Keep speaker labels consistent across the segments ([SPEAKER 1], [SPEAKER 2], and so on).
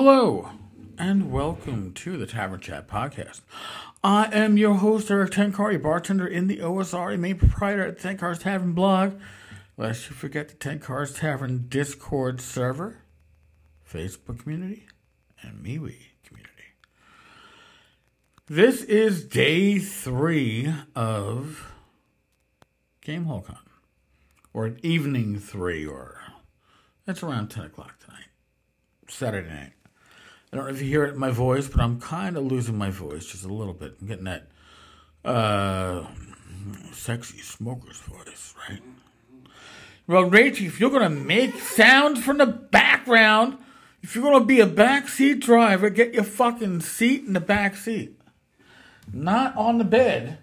[SPEAKER 1] Hello, and welcome to the Tavern Chat podcast. I am your host, Erik Tenkar, bartender in the OSR, main proprietor at Tenkar's Tavern blog. Lest you forget the Tenkar's Tavern Discord server, Facebook community, and MeWe community. This is day three of Gamehole Con, or evening three, or it's around 10 o'clock tonight, Saturday night. I don't know if you hear it in my voice, but I'm kind of losing my voice just a little bit. I'm getting that uh, sexy smoker's voice, right? Well, Rachel, if you're going to make sounds from the background, if you're going to be a backseat driver, get your fucking seat in the back seat. Not on the bed,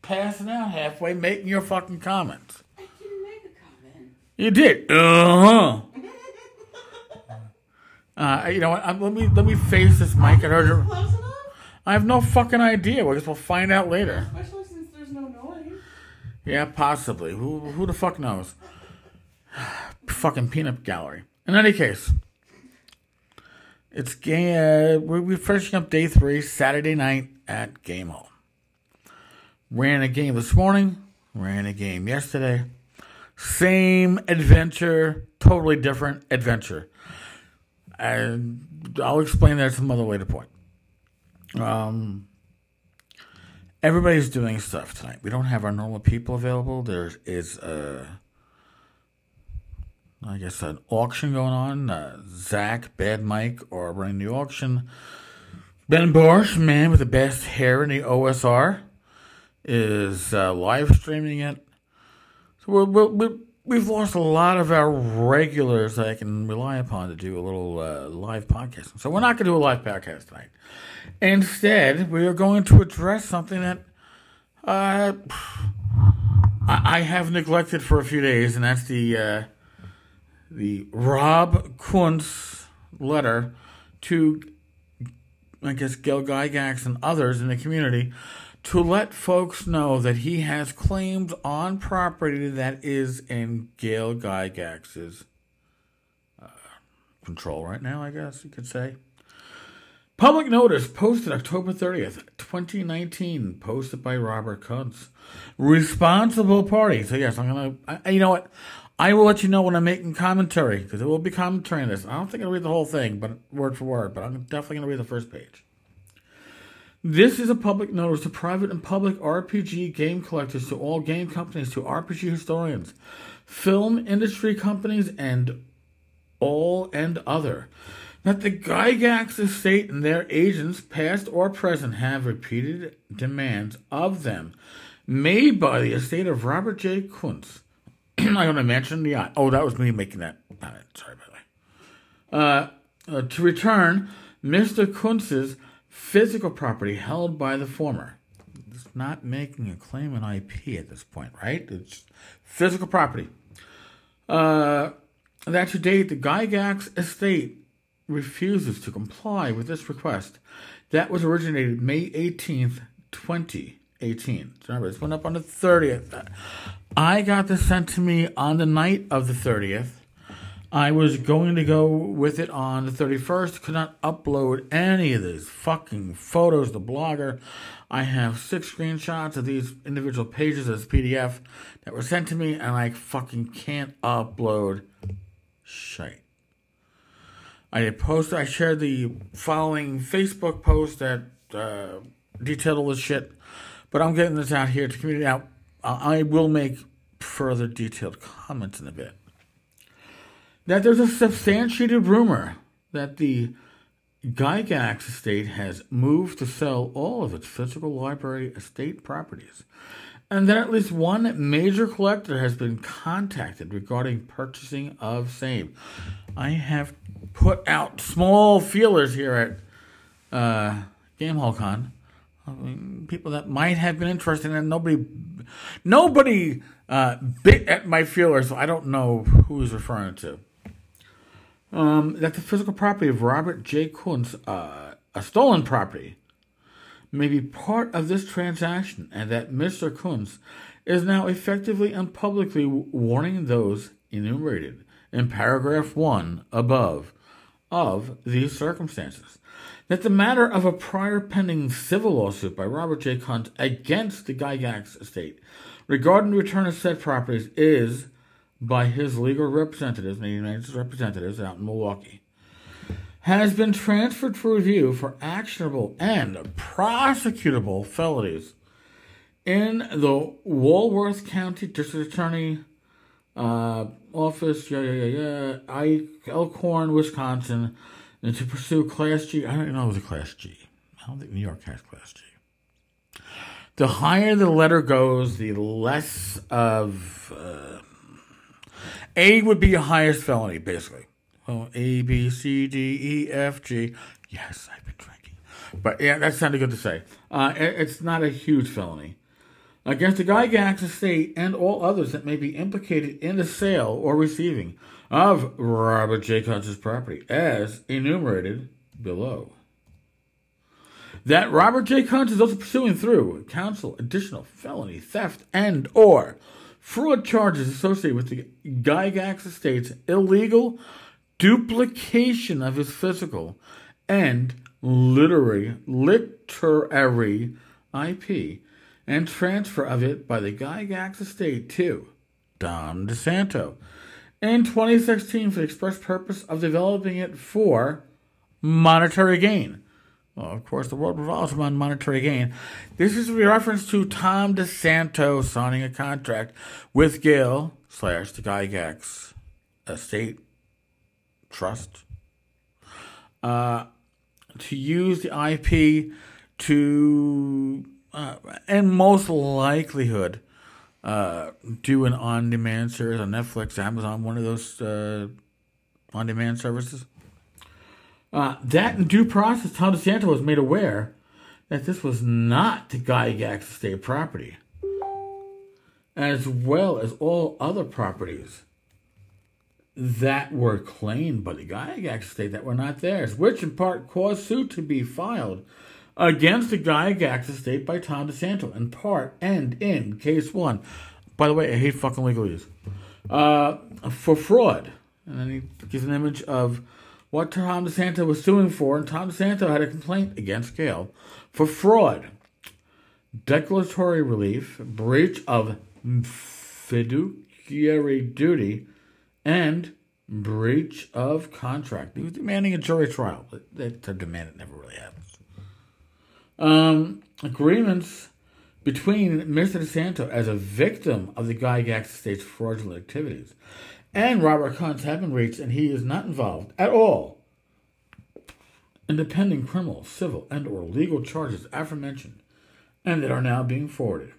[SPEAKER 1] passing out halfway, making your fucking comments.
[SPEAKER 2] I didn't make a comment.
[SPEAKER 1] You did. Uh huh. Uh, you know what? I'm, let me let me face this mic. I heard her. I have no fucking idea. Well, guess we'll find out later.
[SPEAKER 2] Especially since there's no noise.
[SPEAKER 1] Yeah, possibly. Who who the fuck knows? fucking peanut gallery. In any case, it's game. Uh, we're, we're finishing up day three, Saturday night at Gamehole. Ran a game this morning. Ran a game yesterday. Same adventure, totally different adventure. And I'll explain that some other later point. Um, everybody's doing stuff tonight. We don't have our normal people available. There is a, I guess, an auction going on. Uh, Zach, Bad Mike are running the auction. Ben Borsch, man with the best hair in the OSR, is uh, live streaming it. So we're, we're, we're, we've lost a lot of our regulars that I can rely upon to do a little uh, live podcasting. So we're not going to do a live podcast tonight. Instead, we are going to address something that uh, I have neglected for a few days, and that's the uh, the Rob Kuntz letter to, I guess, Gail Gygax and others in the community to let folks know that he has claims on property that is in Gail Gygax's uh, control right now, I guess you could say. Public notice posted October 30th, 2019, posted by Robert Kuntz. Responsible party. So, yes, I'm going to, you know what? I will let you know when I'm making commentary, because it will be commentary on this. I don't think I'll read the whole thing, but word for word, but I'm definitely going to read the first page. This is a public notice to private and public RPG game collectors, to all game companies, to RPG historians, film industry companies, and all and other. That the Gygax estate and their agents, past or present, have repeated demands of them made by the estate of Robert J. Kuntz. I'm going to mention the. Oh, that was me making that. Sorry, by the way. Uh, uh, to return Mr. Kuntz's physical property held by the former. It's not making a claim on IP at this point, right? It's physical property. Uh, that to date, the Gygax estate refuses to comply with this request. That was originated May 18th, 2018. So remember, this went up on the 30th. I got this sent to me on the night of the 30th. I was going to go with it on the 31st, could not upload any of these fucking photos, the blogger. I have six screenshots of these individual pages as PDF that were sent to me, and I fucking can't upload shite. I did post, I shared the following Facebook post that uh, detailed all this shit, but I'm getting this out here to community. Now, I will make further detailed comments in a bit that there's a substantiated rumor that the Gygax estate has moved to sell all of its physical library estate properties, and that at least one major collector has been contacted regarding purchasing of same. I have put out small feelers here at uh, Gamehole Con. I mean, people that might have been interested, and nobody, nobody uh, bit at my feelers. So I don't know who he's referring to um, that the physical property of Robert J. Kuntz, uh, a stolen property, may be part of this transaction, and that Mr. Kuntz is now effectively and publicly warning those enumerated in paragraph 1 above of these circumstances. That the matter of a prior pending civil lawsuit by Robert J. Kuntz against the Gygax estate regarding the return of said properties is by his legal representatives, the United States representatives out in Milwaukee, has been transferred for review for actionable and prosecutable felonies in the Walworth County District Attorney uh, Office, yeah, yeah, yeah, yeah, Elkhorn, Wisconsin, and to pursue Class G. I don't know if it's a Class G. I don't think New York has Class G. The higher the letter goes, the less of. Uh, a would be your highest felony, basically. Well, A, B, C, D, E, F, G. Yes, I've been drinking. But yeah, that sounded good to say. Uh, it, it's not a huge felony. Against the Gygax estate and all others that may be implicated in the sale or receiving of Robert J. Kuntz's property, as enumerated below. That Robert J. Kuntz is also pursuing through counsel additional felony theft and or fraud charges associated with the Gygax estate's illegal duplication of his physical and literary literary IP and transfer of it by the Gygax estate to Don DeSanto in 2016 for the express purpose of developing it for monetary gain. Well, of course, the world revolves around monetary gain. This is a reference to Tom DeSanto signing a contract with Gail slash the Gygax estate trust uh, to use the IP to, uh, and most likelihood, uh, do an on-demand series on Netflix, Amazon, one of those uh, on-demand services. Uh, that in due process, Tom DeSanto was made aware that this was not the Gygax estate property, as well as all other properties that were claimed by the Gygax estate that were not theirs, which in part caused suit to be filed against the Gygax estate by Tom DeSanto, in part and in case one. By the way, I hate fucking legalese. Uh, for fraud. And then he gives an image of what Tom DeSanto was suing for, and Tom DeSanto had a complaint against Gail for fraud, declaratory relief, breach of fiduciary duty, and breach of contract. He was demanding a jury trial, but demand never really happens. Um, agreements between Mr. DeSanto as a victim of the Gygax estate's fraudulent activities and Robert Kuntz have been reached, and he is not involved at all in the pending criminal, civil, and or legal charges aforementioned, and that are now being forwarded.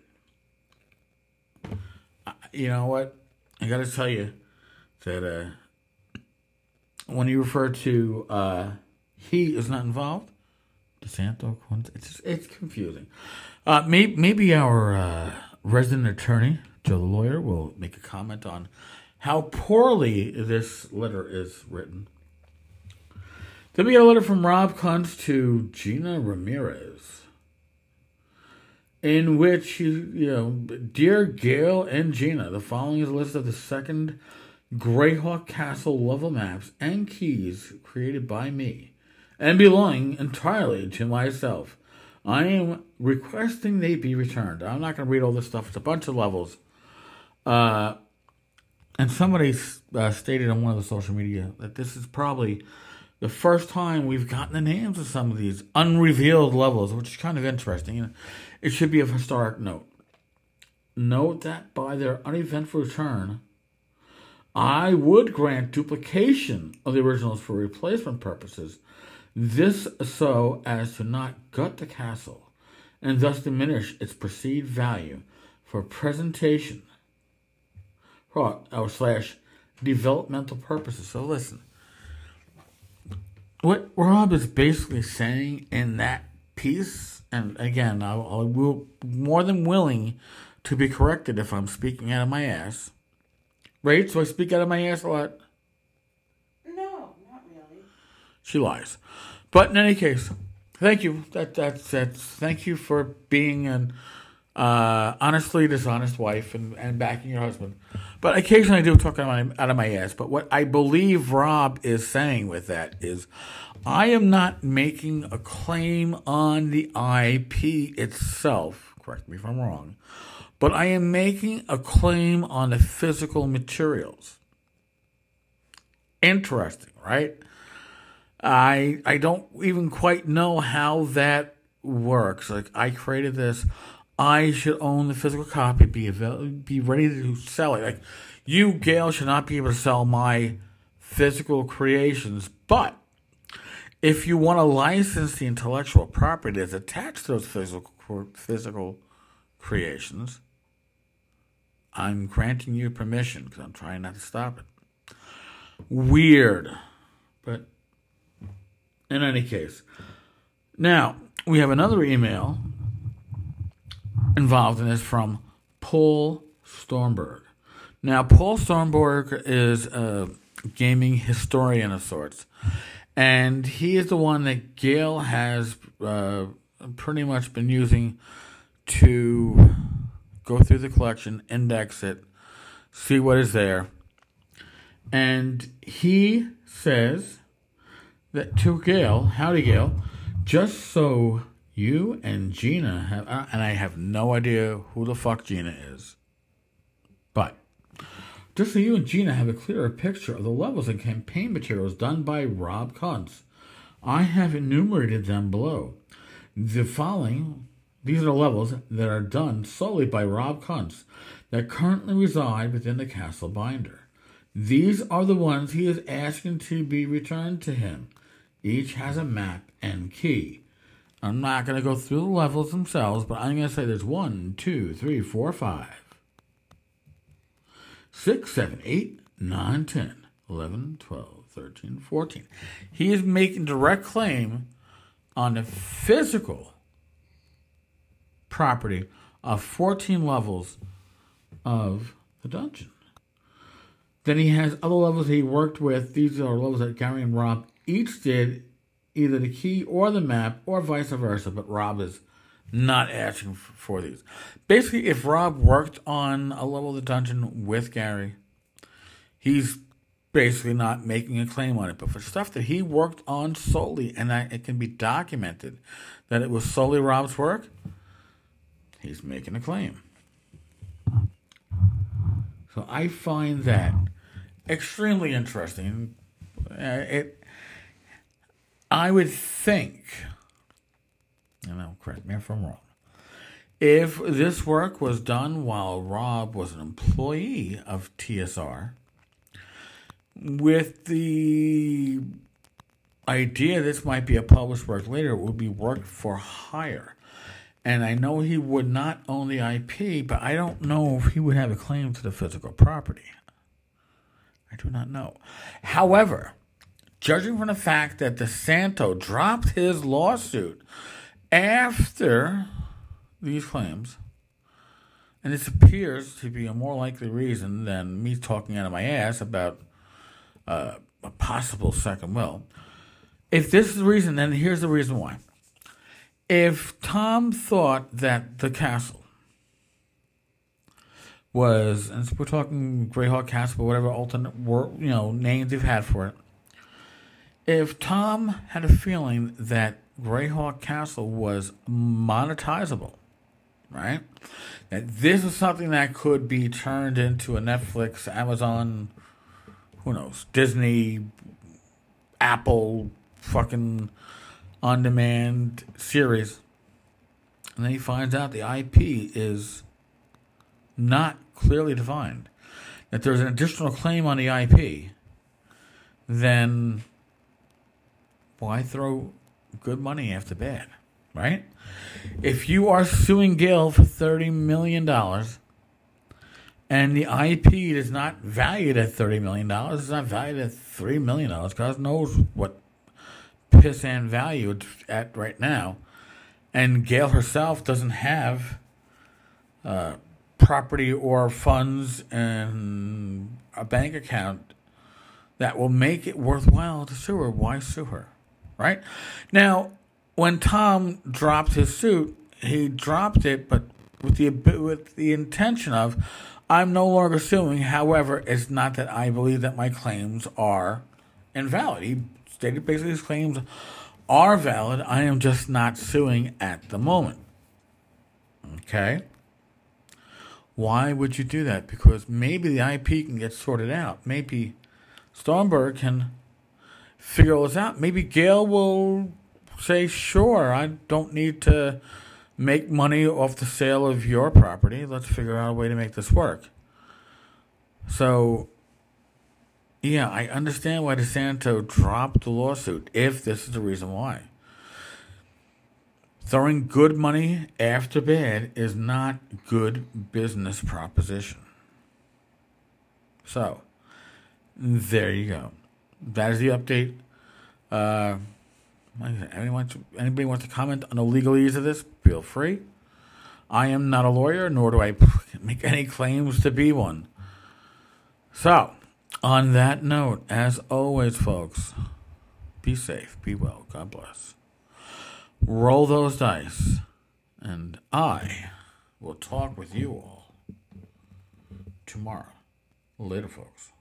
[SPEAKER 1] You know what? I got to tell you that uh, when you refer to uh, he is not involved, DeSanto, it's it's confusing. Uh, maybe, maybe our uh, resident attorney, Joe the lawyer, will make a comment on how poorly this letter is written. Then we get a letter from Rob Kuntz to Gina Ramirez, in which he, you know, dear Gail and Gina, the following is a list of the second Greyhawk Castle level maps and keys created by me and belonging entirely to myself. I am requesting they be returned. I'm not going to read all this stuff. It's a bunch of levels. Uh, and somebody uh, stated on one of the social media that this is probably the first time we've gotten the names of some of these unrevealed levels, which is kind of interesting. Know, it should be of historic note. Note that by their uneventful return, I would grant duplication of the originals for replacement purposes. This so as to not gut the castle and thus diminish its perceived value for presentation or slash developmental purposes. So listen, what Rob is basically saying in that piece, and again, I, I will more than willing to be corrected if I'm speaking out of my ass. Right? So I speak out of my ass a lot.
[SPEAKER 2] No, not really.
[SPEAKER 1] She lies. But in any case, thank you. That that's that's thank you for being an uh, honestly dishonest wife and, and backing your husband. But occasionally I do talk out of, my, out of my ass. But what I believe Rob is saying with that is I am not making a claim on the IP itself. Correct me if I'm wrong. But I am making a claim on the physical materials. Interesting, right? I I don't even quite know how that works. Like I created this I should own the physical copy, be avail- be ready to sell it. Like you, Gail, should not be able to sell my physical creations. But if you want to license the intellectual property that's attached to those physical physical creations, I'm granting you permission because I'm trying not to stop it. Weird, but in any case, now we have another email involved in this from Paul Stormberg. Now, Paul Stormberg is a gaming historian of sorts, and he is the one that Gail has uh, pretty much been using to go through the collection, index it, see what is there. And he says that to Gail, howdy Gail, just so you and Gina have, uh, and I have no idea who the fuck Gina is. But just so you and Gina have a clearer picture of the levels and campaign materials done by Rob Kuntz, I have enumerated them below. The following, these are the levels that are done solely by Rob Kuntz that currently reside within the castle binder. These are the ones he is asking to be returned to him. Each has a map and key. I'm not going to go through the levels themselves, but I'm going to say there's 1, 2, 3, 4, 5, 6, 7, 8, 9, 10, 11, 12, 13, 14. He is making direct claim on the physical property of 14 levels of the dungeon. Then he has other levels he worked with. These are levels that Gary and Rob each did either the key or the map or vice versa, but Rob is not asking for these. Basically, if Rob worked on a level of the dungeon with Gary, he's basically not making a claim on it. But for stuff that he worked on solely and that it can be documented that it was solely Rob's work, he's making a claim. So I find that extremely interesting. Uh, it I would think, and I'll correct me if I'm wrong, if this work was done while Rob was an employee of TSR, with the idea this might be a published work later, it would be work for hire. And I know he would not own the IP, but I don't know if he would have a claim to the physical property. I do not know. However, judging from the fact that DeSanto dropped his lawsuit after these claims, and this appears to be a more likely reason than me talking out of my ass about uh, a possible second will. If this is the reason, then here's the reason why. If Tom thought that the castle was, and we're talking Greyhawk Castle, whatever alternate you know names they've had for it, if Tom had a feeling that Greyhawk Castle was monetizable, right? That this is something that could be turned into a Netflix, Amazon, who knows, Disney, Apple, fucking on demand series. And then he finds out the IP is not clearly defined. That there's an additional claim on the IP, then why throw good money after bad, right? If you are suing Gail for $30 million and the IP is not valued at $30 million, it's not valued at $3 million, God knows what piss and value it's at right now, and Gail herself doesn't have uh, property or funds and a bank account that will make it worthwhile to sue her, why sue her? Right? Now, when Tom dropped his suit, he dropped it, but with the with the intention of I'm no longer suing. However, it's not that I believe that my claims are invalid. He stated basically his claims are valid. I am just not suing at the moment. Okay? Why would you do that? Because maybe the IP can get sorted out. Maybe Stormberg can figure this out. Maybe Gail will say, sure, I don't need to make money off the sale of your property. Let's figure out a way to make this work. So, yeah, I understand why DeSanto dropped the lawsuit if this is the reason why. Throwing good money after bad is not good business proposition. So, there you go. That is the update. Uh, anyone, anybody wants to comment on the legalese of this? Feel free. I am not a lawyer, nor do I make any claims to be one. So, on that note, as always, folks, be safe, be well, God bless. Roll those dice, and I will talk with you all tomorrow. Later, folks.